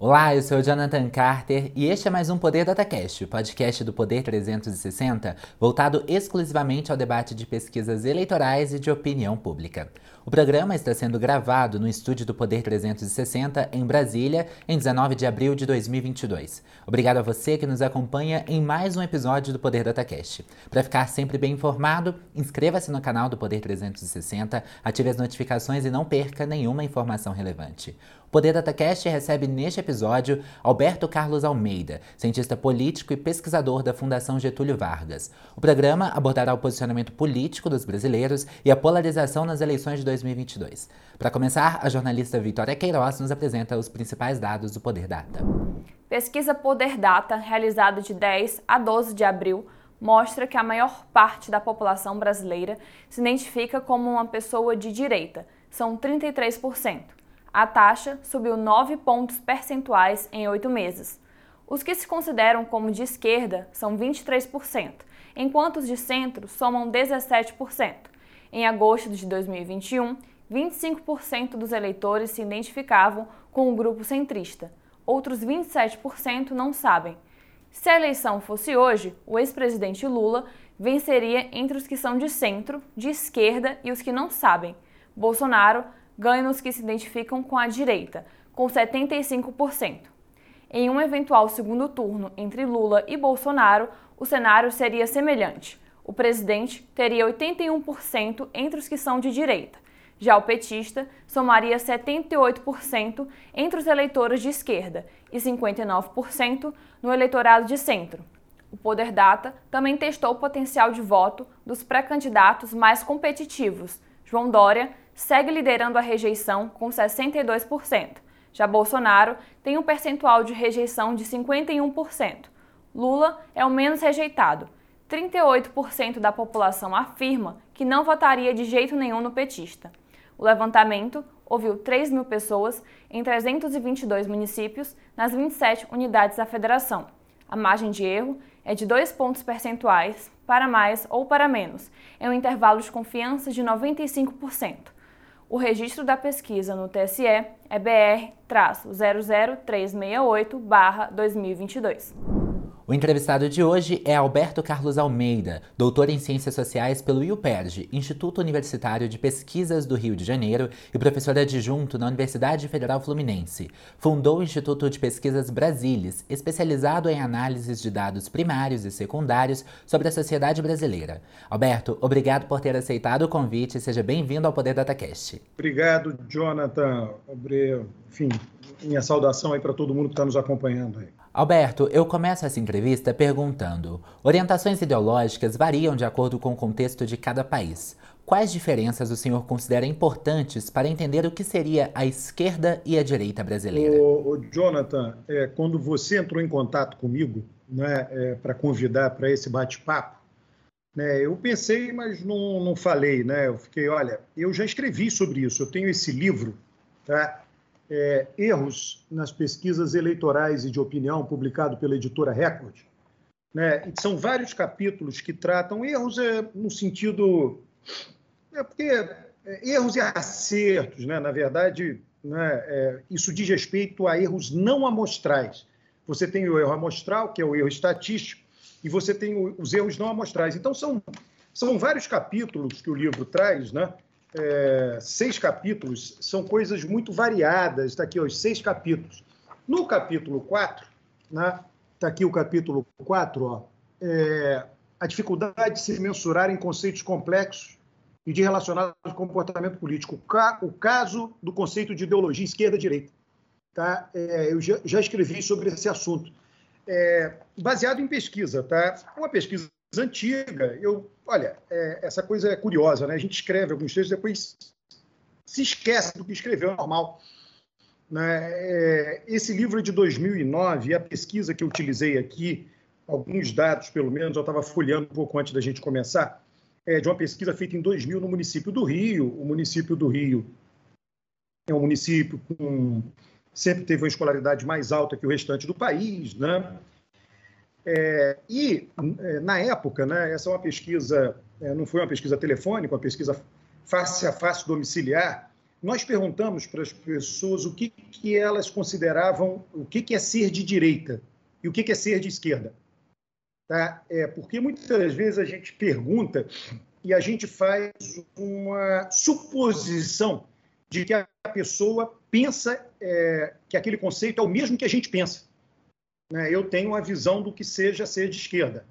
Olá, eu sou o Jonathan Carter e este é mais um Poder DataCast, o podcast do Poder 360, voltado exclusivamente ao debate de pesquisas eleitorais e de opinião pública. O programa está sendo gravado no estúdio do Poder 360 em Brasília, em 19 de abril de 2022. Obrigado a você que nos acompanha em mais um episódio do Poder DataCast. Para ficar sempre bem informado, inscreva-se no canal do Poder 360, ative as notificações e não perca nenhuma informação relevante. Poder DataCast recebe neste episódio Alberto Carlos Almeida, cientista político e pesquisador da Fundação Getúlio Vargas. O programa abordará o posicionamento político dos brasileiros e a polarização nas eleições de 2022. Para começar, a jornalista Vitória Queiroz nos apresenta os principais dados do Poder Data. Pesquisa Poder Data, realizada de 10 a 12 de abril, mostra que a maior parte da população brasileira se identifica como uma pessoa de direita, são 33% a taxa subiu 9 pontos percentuais em oito meses. Os que se consideram como de esquerda são 23%, enquanto os de centro somam 17%. Em agosto de 2021, 25% dos eleitores se identificavam com o grupo centrista. Outros 27% não sabem. Se a eleição fosse hoje, o ex-presidente Lula venceria entre os que são de centro, de esquerda e os que não sabem. Bolsonaro ganham os que se identificam com a direita, com 75%. Em um eventual segundo turno entre Lula e Bolsonaro, o cenário seria semelhante. O presidente teria 81% entre os que são de direita. Já o petista somaria 78% entre os eleitores de esquerda e 59% no eleitorado de centro. O Poder Data também testou o potencial de voto dos pré-candidatos mais competitivos. João Dória segue liderando a rejeição com 62%. Já Bolsonaro tem um percentual de rejeição de 51%. Lula é o menos rejeitado. 38% da população afirma que não votaria de jeito nenhum no petista. O levantamento ouviu 3 mil pessoas em 322 municípios nas 27 unidades da federação. A margem de erro é de 2 pontos percentuais para mais ou para menos, em um intervalo de confiança de 95%. O registro da pesquisa no TSE é BR-00368-2022. O entrevistado de hoje é Alberto Carlos Almeida, doutor em Ciências Sociais pelo IUPERJ, Instituto Universitário de Pesquisas do Rio de Janeiro e professor adjunto na Universidade Federal Fluminense. Fundou o Instituto de Pesquisas Brasilis, especializado em análises de dados primários e secundários sobre a sociedade brasileira. Alberto, obrigado por ter aceitado o convite e seja bem-vindo ao Poder DataCast. Obrigado, Jonathan. Enfim, minha saudação aí para todo mundo que está nos acompanhando aí. Alberto, eu começo essa entrevista perguntando: orientações ideológicas variam de acordo com o contexto de cada país. Quais diferenças o senhor considera importantes para entender o que seria a esquerda e a direita brasileira? O, o Jonathan, é, quando você entrou em contato comigo né, é, para convidar para esse bate-papo, né, eu pensei, mas não, não falei. Né? Eu fiquei, olha, eu já escrevi sobre isso, eu tenho esse livro, tá? É, Erros nas Pesquisas Eleitorais e de Opinião, publicado pela editora Record. Né? são vários capítulos que tratam erros é, no sentido. É porque é, erros e acertos, né? na verdade, né? É, isso diz respeito a erros não amostrais. Você tem o erro amostral, que é o erro estatístico, e você tem os erros não amostrais. Então, são, são vários capítulos que o livro traz, né? É, seis capítulos, são coisas muito variadas. Está aqui, os seis capítulos. No capítulo 4, né, está aqui o capítulo 4, ó, é, a dificuldade de se mensurar em conceitos complexos e de relacionar ao comportamento político. O caso do conceito de ideologia esquerda-direita. Tá? É, eu já, já, escrevi sobre esse assunto. É, baseado em pesquisa, tá? Uma pesquisa antiga. Eu, olha, é, essa coisa é curiosa, né? A gente escreve alguns textos, depois se esquece do que escreveu, é normal. Né? É, esse livro é de 2009 e a pesquisa que eu utilizei aqui, alguns dados pelo menos, eu estava folheando um pouco antes da gente começar, é de uma pesquisa feita em 2000 no município do Rio. O município do Rio é um município com sempre teve uma escolaridade mais alta que o restante do país, né? É, e, é, na época, né, essa é uma pesquisa, é, não foi uma pesquisa telefônica, uma pesquisa face a face domiciliar, nós perguntamos para as pessoas o que, que elas consideravam, o que, que é ser de direita e o que, que é ser de esquerda. Tá? É, porque muitas vezes a gente pergunta e a gente faz uma suposição de que a pessoa pensa é, que aquele conceito é o mesmo que a gente pensa. Né? Eu tenho a visão do que seja ser de esquerda.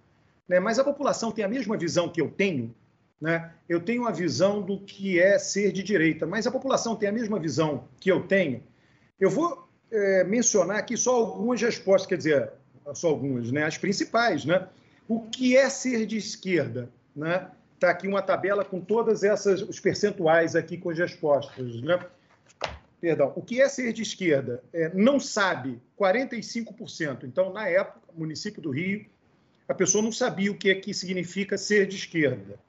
Né? Mas a população tem a mesma visão que eu tenho. Né? Eu tenho a visão do que é ser de direita, mas a população tem a mesma visão que eu tenho. Eu vou é, mencionar aqui só algumas respostas, quer dizer, só algumas, né? as principais. Né? O que é ser de esquerda? Né? Está aqui uma tabela com todas essas os percentuais aqui com as respostas. Né? Perdão. O que é ser de esquerda? É, não sabe 45%. Então, na época, município do Rio, a pessoa não sabia o que, é que significa ser de esquerda.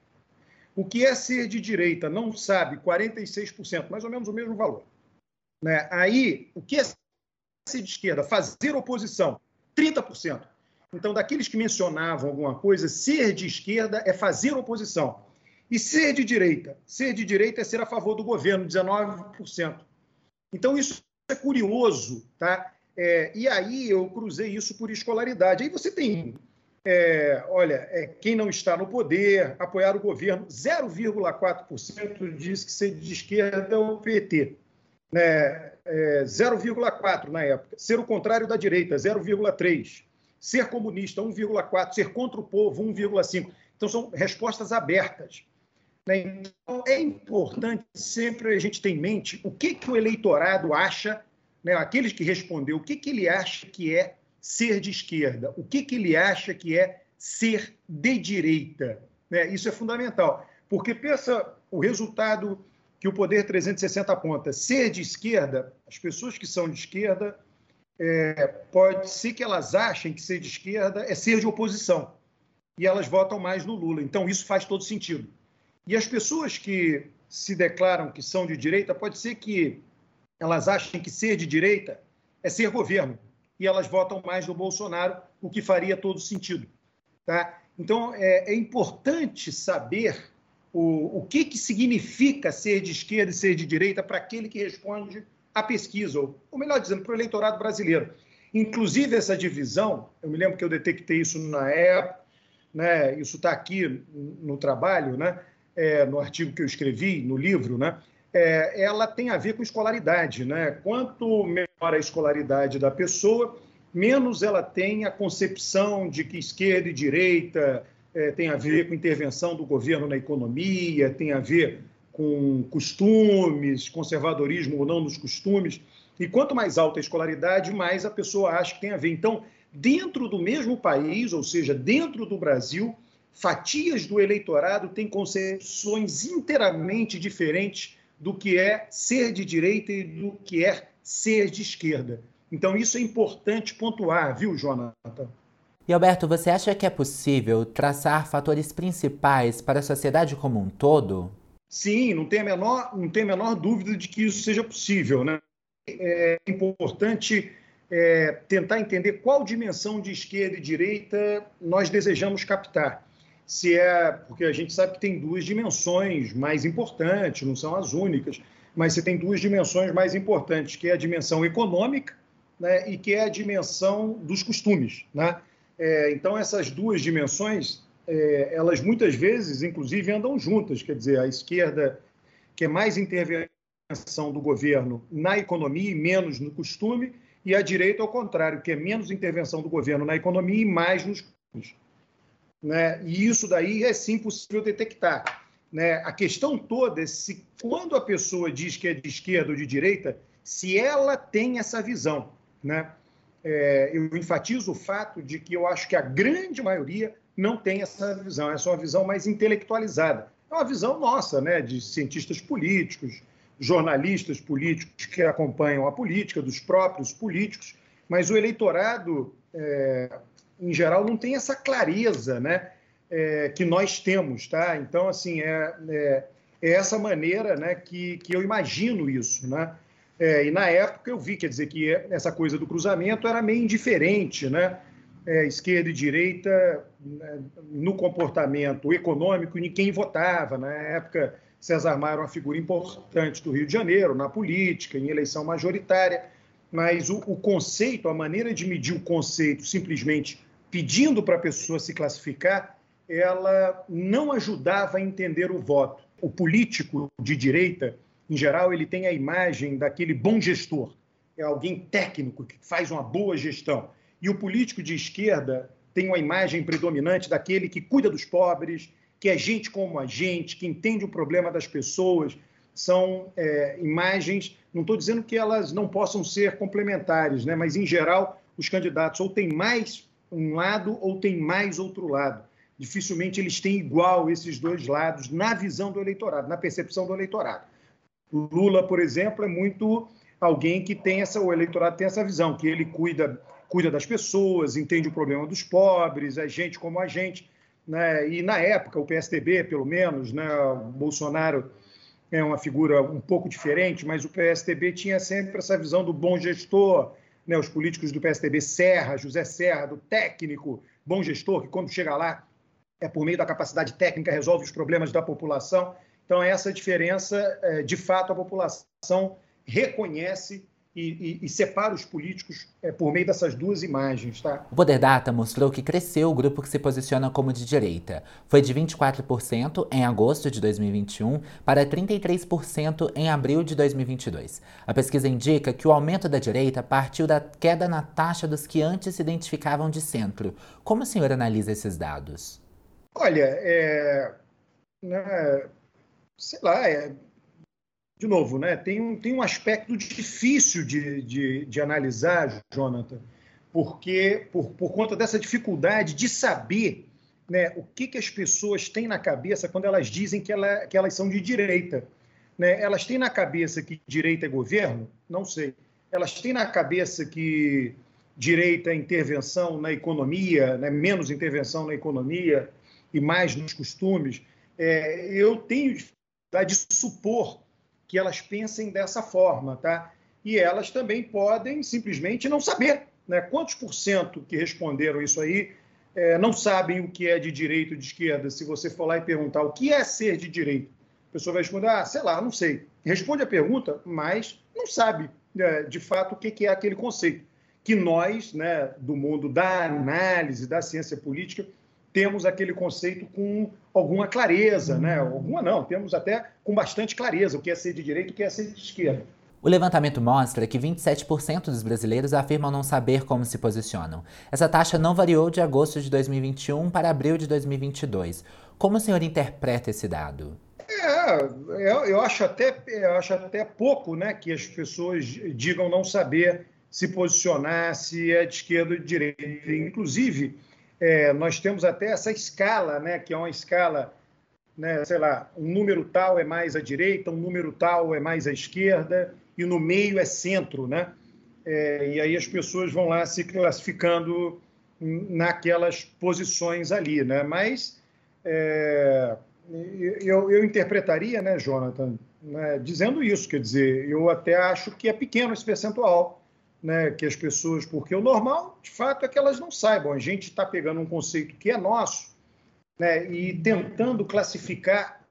O que é ser de direita? Não sabe 46%, mais ou menos o mesmo valor. Né? Aí, o que é ser de esquerda? Fazer oposição, 30%. Então, daqueles que mencionavam alguma coisa, ser de esquerda é fazer oposição. E ser de direita? Ser de direita é ser a favor do governo, 19%. Então, isso é curioso, tá? É, e aí eu cruzei isso por escolaridade. Aí você tem, é, olha, é, quem não está no poder, apoiar o governo, 0,4% diz que ser de esquerda é o PT. Né? É, 0,4% na época. Ser o contrário da direita, 0,3%. Ser comunista, 1,4%. Ser contra o povo, 1,5%. Então, são respostas abertas. Né? Então, é importante sempre a gente ter em mente o que, que o eleitorado acha, né? aqueles que respondeu, o que, que ele acha que é ser de esquerda, o que, que ele acha que é ser de direita. Né? Isso é fundamental, porque pensa o resultado que o Poder 360 aponta. Ser de esquerda, as pessoas que são de esquerda, é, pode ser que elas achem que ser de esquerda é ser de oposição. E elas votam mais no Lula. Então, isso faz todo sentido. E as pessoas que se declaram que são de direita, pode ser que elas achem que ser de direita é ser governo. E elas votam mais no Bolsonaro, o que faria todo sentido. Tá? Então, é, é importante saber o, o que, que significa ser de esquerda e ser de direita para aquele que responde à pesquisa, ou, ou melhor dizendo, para o eleitorado brasileiro. Inclusive, essa divisão, eu me lembro que eu detectei isso na época, né, isso está aqui no trabalho, né, é, no artigo que eu escrevi, no livro, né, é, ela tem a ver com escolaridade. Né? Quanto menor a escolaridade da pessoa, menos ela tem a concepção de que esquerda e direita é, tem a ver com intervenção do governo na economia, tem a ver com costumes, conservadorismo ou não nos costumes. E quanto mais alta a escolaridade, mais a pessoa acha que tem a ver. Então, dentro do mesmo país, ou seja, dentro do Brasil, fatias do eleitorado têm concepções inteiramente diferentes do que é ser de direita e do que é ser de esquerda. Então, isso é importante pontuar, viu, Jonathan? E Alberto, você acha que é possível traçar fatores principais para a sociedade como um todo? Sim, não tem a menor, não tem a menor dúvida de que isso seja possível. Né? É importante é, tentar entender qual dimensão de esquerda e direita nós desejamos captar se é. Porque a gente sabe que tem duas dimensões mais importantes, não são as únicas, mas você tem duas dimensões mais importantes, que é a dimensão econômica né, e que é a dimensão dos costumes. Né? É, então, essas duas dimensões, é, elas muitas vezes, inclusive, andam juntas. Quer dizer, a esquerda, que é mais intervenção do governo na economia e menos no costume, e a direita, ao contrário, que é menos intervenção do governo na economia e mais nos costumes. Né? E isso daí é sim possível detectar. Né? A questão toda é se quando a pessoa diz que é de esquerda ou de direita, se ela tem essa visão. Né? É, eu enfatizo o fato de que eu acho que a grande maioria não tem essa visão, essa é uma visão mais intelectualizada. É uma visão nossa, né, de cientistas políticos, jornalistas políticos que acompanham a política, dos próprios políticos, mas o eleitorado é, em geral, não tem essa clareza né, é, que nós temos. Tá? Então, assim, é, é, é, essa maneira né, que, que eu imagino isso. Né? É, e na época eu vi, quer dizer, que essa coisa do cruzamento era meio indiferente, né? É, esquerda e direita né, no comportamento econômico, ninguém votava. Na época César Maia era uma figura importante do Rio de Janeiro, na política, em eleição majoritária, mas o, o conceito, a maneira de medir o conceito simplesmente pedindo para a pessoa se classificar, ela não ajudava a entender o voto. O político de direita, em geral, ele tem a imagem daquele bom gestor, é alguém técnico que faz uma boa gestão. E o político de esquerda tem uma imagem predominante daquele que cuida dos pobres, que é gente como a gente, que entende o problema das pessoas. São é, imagens, não estou dizendo que elas não possam ser complementares, né? mas, em geral, os candidatos ou têm mais um lado ou têm mais outro lado. Dificilmente eles têm igual esses dois lados na visão do eleitorado, na percepção do eleitorado. Lula, por exemplo, é muito alguém que tem essa, o eleitorado tem essa visão, que ele cuida, cuida das pessoas, entende o problema dos pobres, é gente como a gente. Né? E na época, o PSDB, pelo menos, né, o Bolsonaro é uma figura um pouco diferente, mas o PSDB tinha sempre essa visão do bom gestor, né? os políticos do PSDB, Serra, José Serra, do técnico, bom gestor, que quando chega lá, é por meio da capacidade técnica, resolve os problemas da população. Então, essa diferença, é, de fato, a população reconhece e, e, e, separa os políticos é, por meio dessas duas imagens. Tá? O Poder Data mostrou que cresceu o grupo que se posiciona como de direita. Foi de 24% em agosto de 2021 para 33% em abril de 2022. A pesquisa indica que o aumento da direita partiu da queda na taxa dos que antes se identificavam de centro. Como o senhor analisa esses dados? Olha, é, né, sei lá, é, de novo, né, tem, um, tem um aspecto difícil de, de, de analisar, Jonathan, porque por, por conta dessa dificuldade de saber né, o que, que as pessoas têm na cabeça quando elas dizem que, ela, que elas são de direita. Né? Elas têm na cabeça que direita é governo? Não sei. Elas têm na cabeça que direita é intervenção na economia, né? menos intervenção na economia e mais nos costumes. É, eu tenho dificuldade de supor que elas pensem dessa forma, tá? E elas também podem simplesmente não saber, né? Quantos por cento que responderam isso aí é, não sabem o que é de direita ou de esquerda? Se você for lá e perguntar o que é ser de direita, a pessoa vai responder, ah, sei lá, não sei. Responde a pergunta, mas não sabe né, de fato o que é aquele conceito que nós, né, do mundo da análise, da ciência política, temos aquele conceito com alguma clareza, né? Alguma não, temos até com bastante clareza o que é ser de direita e o que é ser de esquerda. O levantamento mostra que 27% dos brasileiros afirmam não saber como se posicionam. Essa taxa não variou de agosto de 2021 para abril de 2022. Como o senhor interpreta esse dado? É, eu, eu, acho até, eu acho até pouco né, que as pessoas digam não saber se posicionar, se é de esquerda ou de direita. Inclusive, é, nós temos até essa escala, né, que é uma escala, né, sei lá, um número tal é mais à direita, um número tal é mais à esquerda, e no meio é centro, né? É, e aí as pessoas vão lá se classificando naquelas posições ali, né? Mas é, eu, eu, interpretaria, né, Jonathan, né, dizendo isso, quer dizer, eu até acho que é pequeno esse percentual, né, que as pessoas, porque o normal, de fato, é que elas não saibam. A gente está pegando um conceito que é nosso né, e tentando classificar,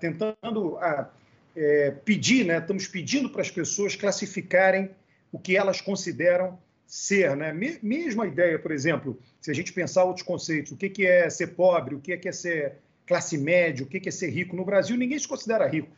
tentando ah, é, pedir, né, estamos pedindo para as pessoas classificarem o que elas consideram ser. Né? Mesma ideia, por exemplo, se a gente pensar outros conceitos, o que é ser pobre, o que é ser classe média, o que é ser rico. No Brasil, ninguém se considera rico.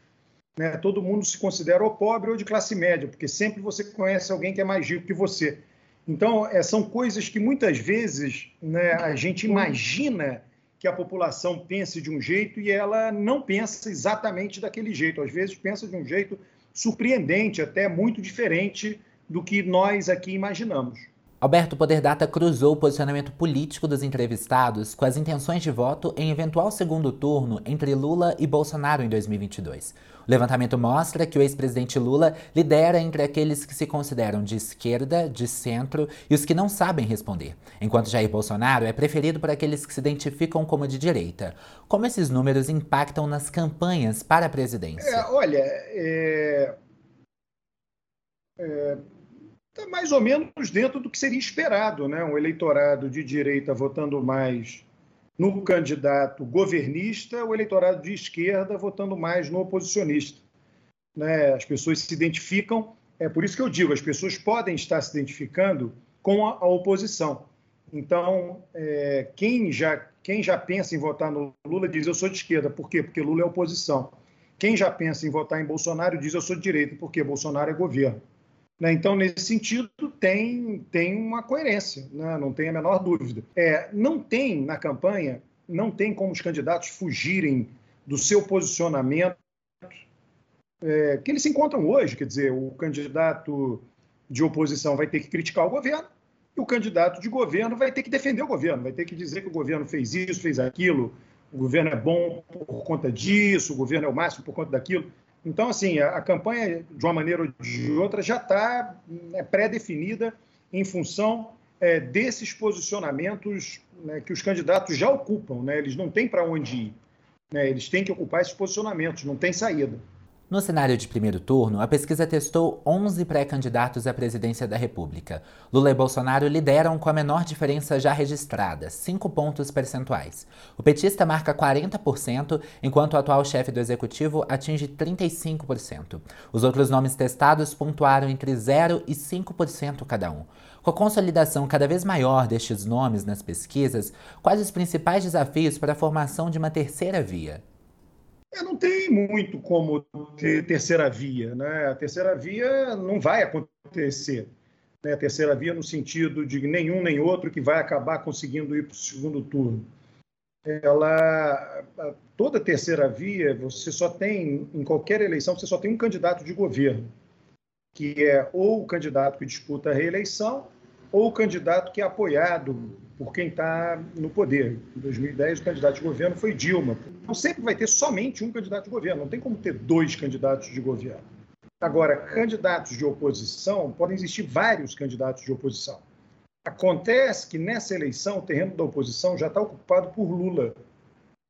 Né? Todo mundo se considera ou pobre ou de classe média, porque sempre você conhece alguém que é mais rico que você. Então, é, são coisas que muitas vezes né, a gente imagina que a população pense de um jeito e ela não pensa exatamente daquele jeito. Às vezes pensa de um jeito surpreendente, até muito diferente do que nós aqui imaginamos. Alberto Poder Data cruzou o posicionamento político dos entrevistados com as intenções de voto em eventual segundo turno entre Lula e Bolsonaro em 2022. O levantamento mostra que o ex-presidente Lula lidera entre aqueles que se consideram de esquerda, de centro e os que não sabem responder, enquanto Jair Bolsonaro é preferido por aqueles que se identificam como de direita. Como esses números impactam nas campanhas para a presidência? É, olha, é... É está mais ou menos dentro do que seria esperado, né? Um eleitorado de direita votando mais no candidato governista, o eleitorado de esquerda votando mais no oposicionista. Né? As pessoas se identificam, é por isso que eu digo, as pessoas podem estar se identificando com a, a oposição. Então, é, quem, já, quem já pensa em votar no Lula diz eu sou de esquerda. Por quê? Porque Lula é oposição. Quem já pensa em votar em Bolsonaro diz eu sou de direita, porque Bolsonaro é governo. Né? Então, nesse sentido, tem, tem uma coerência, né? não tem a menor dúvida. É, não tem na campanha, não tem como os candidatos fugirem do seu posicionamento é, que eles se encontram hoje. Quer dizer, o candidato de oposição vai ter que criticar o governo e o candidato de governo vai ter que defender o governo, vai ter que dizer que o governo fez isso, fez aquilo, o governo é bom por conta disso, o governo é o máximo por conta daquilo. Então, assim, a, a campanha, de uma maneira ou de outra, já está é, pré-definida em função é, desses posicionamentos né, que os candidatos já ocupam. Né? Eles não têm para onde ir. Né? Eles têm que ocupar esses posicionamentos, não tem saída. No cenário de primeiro turno, a pesquisa testou 11 pré-candidatos à presidência da República. Lula e Bolsonaro lideram com a menor diferença já registrada, 5 pontos percentuais. O petista marca 40%, enquanto o atual chefe do executivo atinge 35%. Os outros nomes testados pontuaram entre 0 e 5% cada um. Com a consolidação cada vez maior destes nomes nas pesquisas, quais os principais desafios para a formação de uma terceira via? É, não tem muito como ter terceira via. Né? A terceira via não vai acontecer. Né? A terceira via no sentido de nenhum nem outro que vai acabar conseguindo ir para o segundo turno. Ela, toda terceira via, você só tem, em qualquer eleição, você só tem um candidato de governo, que é ou o candidato que disputa a reeleição ou o candidato que é apoiado por quem está no poder. Em 2010, o candidato de governo foi Dilma. Então, sempre vai ter somente um candidato de governo, não tem como ter dois candidatos de governo. Agora, candidatos de oposição, podem existir vários candidatos de oposição. Acontece que nessa eleição o terreno da oposição já está ocupado por Lula.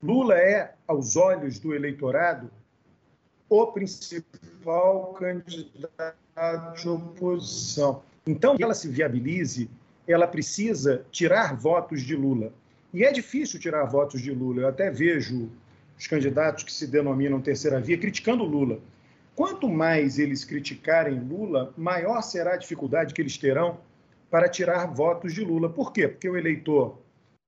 Lula é, aos olhos do eleitorado, o principal candidato de oposição. Então, que ela se viabilize ela precisa tirar votos de Lula. E é difícil tirar votos de Lula. Eu até vejo os candidatos que se denominam terceira via criticando Lula. Quanto mais eles criticarem Lula, maior será a dificuldade que eles terão para tirar votos de Lula. Por quê? Porque o eleitor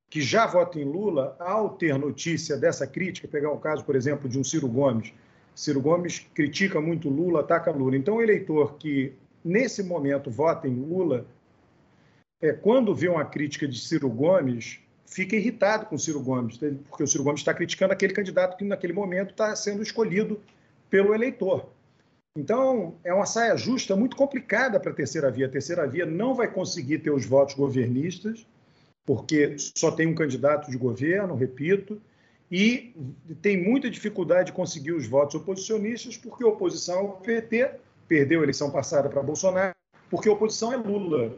que já vota em Lula, ao ter notícia dessa crítica, pegar um caso, por exemplo, de um Ciro Gomes, Ciro Gomes critica muito Lula, ataca Lula. Então, o eleitor que nesse momento vota em Lula é, quando vê uma crítica de Ciro Gomes, fica irritado com Ciro Gomes, porque o Ciro Gomes está criticando aquele candidato que naquele momento está sendo escolhido pelo eleitor. Então, é uma saia justa muito complicada para a terceira via. A terceira via não vai conseguir ter os votos governistas, porque só tem um candidato de governo, repito, e tem muita dificuldade de conseguir os votos oposicionistas, porque a oposição é o PT, perdeu a eleição passada para Bolsonaro, porque a oposição é Lula.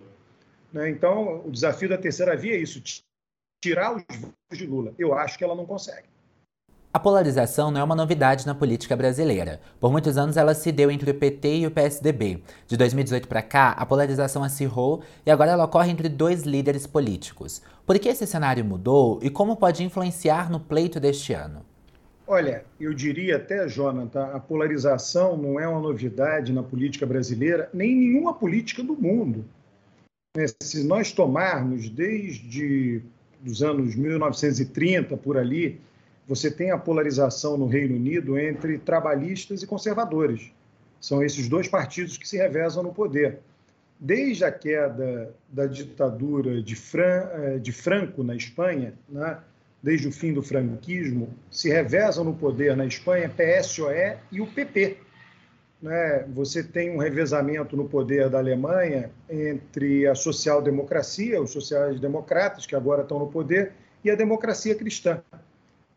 Né? Então, o desafio da terceira via é isso: tirar os votos de Lula. Eu acho que ela não consegue. A polarização não é uma novidade na política brasileira. Por muitos anos ela se deu entre o PT e o PSDB. De 2018 para cá, a polarização acirrou e agora ela ocorre entre dois líderes políticos. Por que esse cenário mudou e como pode influenciar no pleito deste ano? Olha, eu diria até, Jonathan, a polarização não é uma novidade na política brasileira, nem em nenhuma política do mundo. Se nós tomarmos desde os anos 1930 por ali, você tem a polarização no Reino Unido entre trabalhistas e conservadores. São esses dois partidos que se revezam no poder. Desde a queda da ditadura de, Fran, eh, de Franco na Espanha, né, desde o fim do franquismo, se revezam no poder na Espanha PSOE e o PP né, você tem um revezamento no poder da Alemanha entre a social-democracia, os sociais-democratas, que agora estão no poder, e a democracia cristã.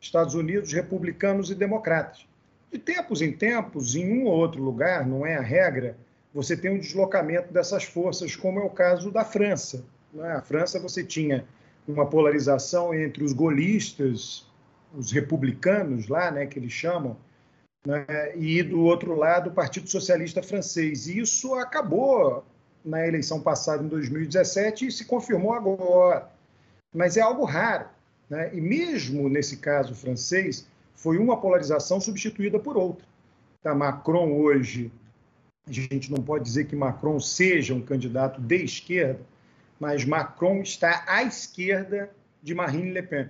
Estados Unidos, republicanos e democratas. De tempos em tempos, em um ou outro lugar, não é a regra, você tem um deslocamento dessas forças, como é o caso da França. Na é? França, você tinha uma polarização entre os golistas, os republicanos lá, né, que eles chamam, né, e do outro lado o Partido Socialista Francês. E isso acabou na eleição passada, em 2017, e se confirmou agora. Mas é algo raro. Né? E mesmo nesse caso francês, foi uma polarização substituída por outra. Tá, Macron hoje, a gente não pode dizer que Macron seja um candidato de esquerda, mas Macron está à esquerda de Marine Le Pen.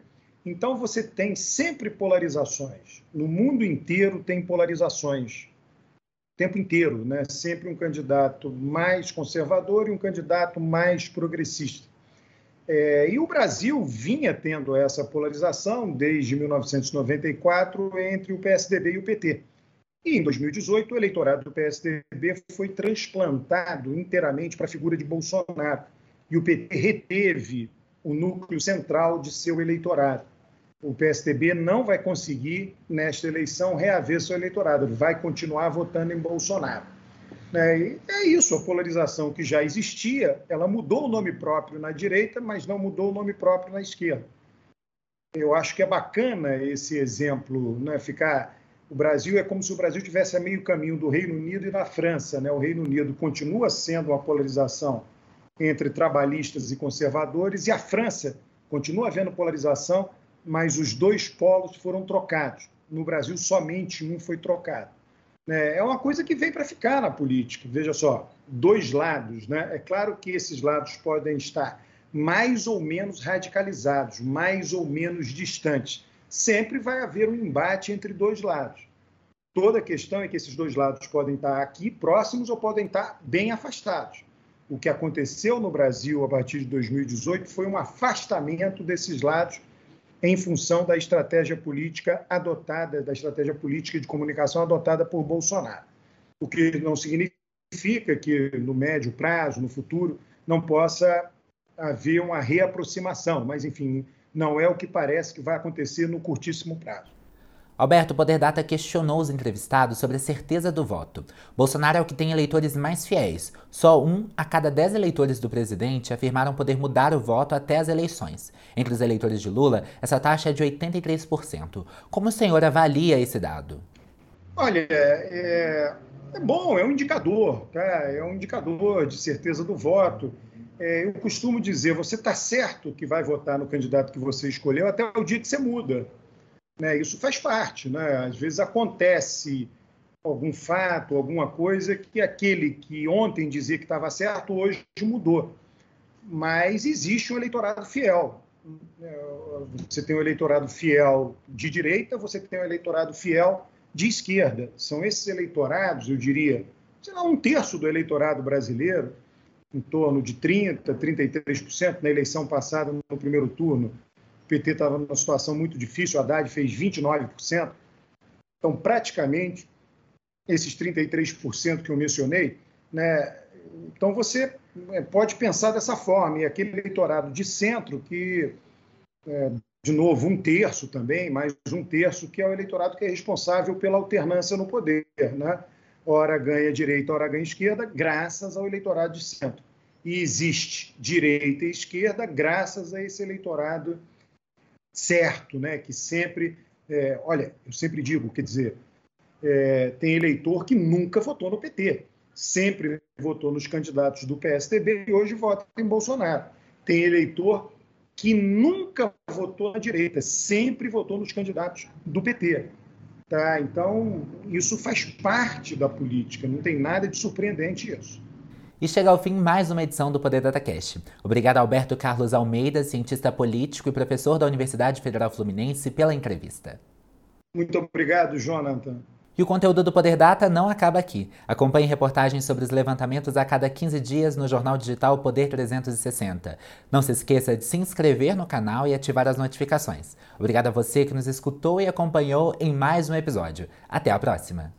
Então você tem sempre polarizações. No mundo inteiro tem polarizações. O tempo inteiro, né? Sempre um candidato mais conservador e um candidato mais progressista. É, e o Brasil vinha tendo essa polarização desde 1994 entre o PSDB e o PT. E em 2018, o eleitorado do PSDB foi transplantado inteiramente para a figura de Bolsonaro. E o PT reteve o núcleo central de seu eleitorado o PSDB não vai conseguir, nesta eleição, reaver seu eleitorado. Ele vai continuar votando em Bolsonaro. É, e é isso, a polarização que já existia, ela mudou o nome próprio na direita, mas não mudou o nome próprio na esquerda. Eu acho que é bacana esse exemplo, né? ficar... O Brasil é como se o Brasil tivesse a meio caminho do Reino Unido e da França. Né? O Reino Unido continua sendo uma polarização entre trabalhistas e conservadores, e a França continua havendo polarização mas os dois polos foram trocados. No Brasil, somente um foi trocado. É, é uma coisa que vem para ficar na política. Veja só, dois lados. Né? É claro que esses lados podem estar mais ou menos radicalizados, mais ou menos distantes. Sempre vai haver um embate entre dois lados. Toda a questão é que esses dois lados podem estar aqui próximos ou podem estar bem afastados. O que aconteceu no Brasil a partir de 2018 foi um afastamento desses lados em função da estratégia política adotada, da estratégia política de comunicação adotada por Bolsonaro. O que não significa que no médio prazo, no futuro, não possa haver uma reaproximação, mas enfim, não é o que parece que vai acontecer no curtíssimo prazo. Alberto, o Poder Data questionou os entrevistados sobre a certeza do voto. Bolsonaro é o que tem eleitores mais fiéis. Só um a cada dez eleitores do presidente afirmaram poder mudar o voto até as eleições. Entre os eleitores de Lula, essa taxa é de 83%. Como o senhor avalia esse dado? Olha, é, é bom, é um indicador, tá? é um indicador de certeza do voto. É, eu costumo dizer, você está certo que vai votar no candidato que você escolheu até o dia que você muda. Né? Isso faz parte. Né? Às vezes acontece algum fato, alguma coisa que aquele que ontem dizia que estava certo, hoje mudou. Mas existe um eleitorado fiel. Você tem um eleitorado fiel de direita, você tem um eleitorado fiel de esquerda. São esses eleitorados, eu diria, sei lá, um terço do eleitorado brasileiro, em torno de 30%, 33% na eleição passada no primeiro turno, PT estava numa situação muito difícil, o Haddad fez 29%. Então, praticamente, esses 33% que eu mencionei, né, então você é, pode pensar dessa forma, e aquele eleitorado de centro que, é, de novo, um terço também, mais um terço, que é o eleitorado que é responsável pela alternância no poder, né? Ora ganha direita, ora ganha esquerda, graças ao eleitorado de centro. E existe direita e esquerda graças a esse eleitorado certo, né? que sempre. É, olha, eu sempre digo, quer dizer, é, tem eleitor que nunca votou no PT, sempre votou nos candidatos do PSDB e hoje vota em Bolsonaro. Tem eleitor que nunca votou na direita, sempre votou nos candidatos do PT. Tá? Então, isso faz parte da política, não tem nada de surpreendente isso. E chega ao fim mais uma edição do Poder DataCast. Obrigado a Alberto Carlos Almeida, cientista político e professor da Universidade Federal Fluminense, pela entrevista. Muito obrigado, Jonathan. E o conteúdo do Poder Data não acaba aqui. Acompanhe reportagens sobre os levantamentos a cada 15 dias no jornal digital Poder 360. Não se esqueça de se inscrever no canal e ativar as notificações. Obrigado a você que nos escutou e acompanhou em mais um episódio. Até a próxima!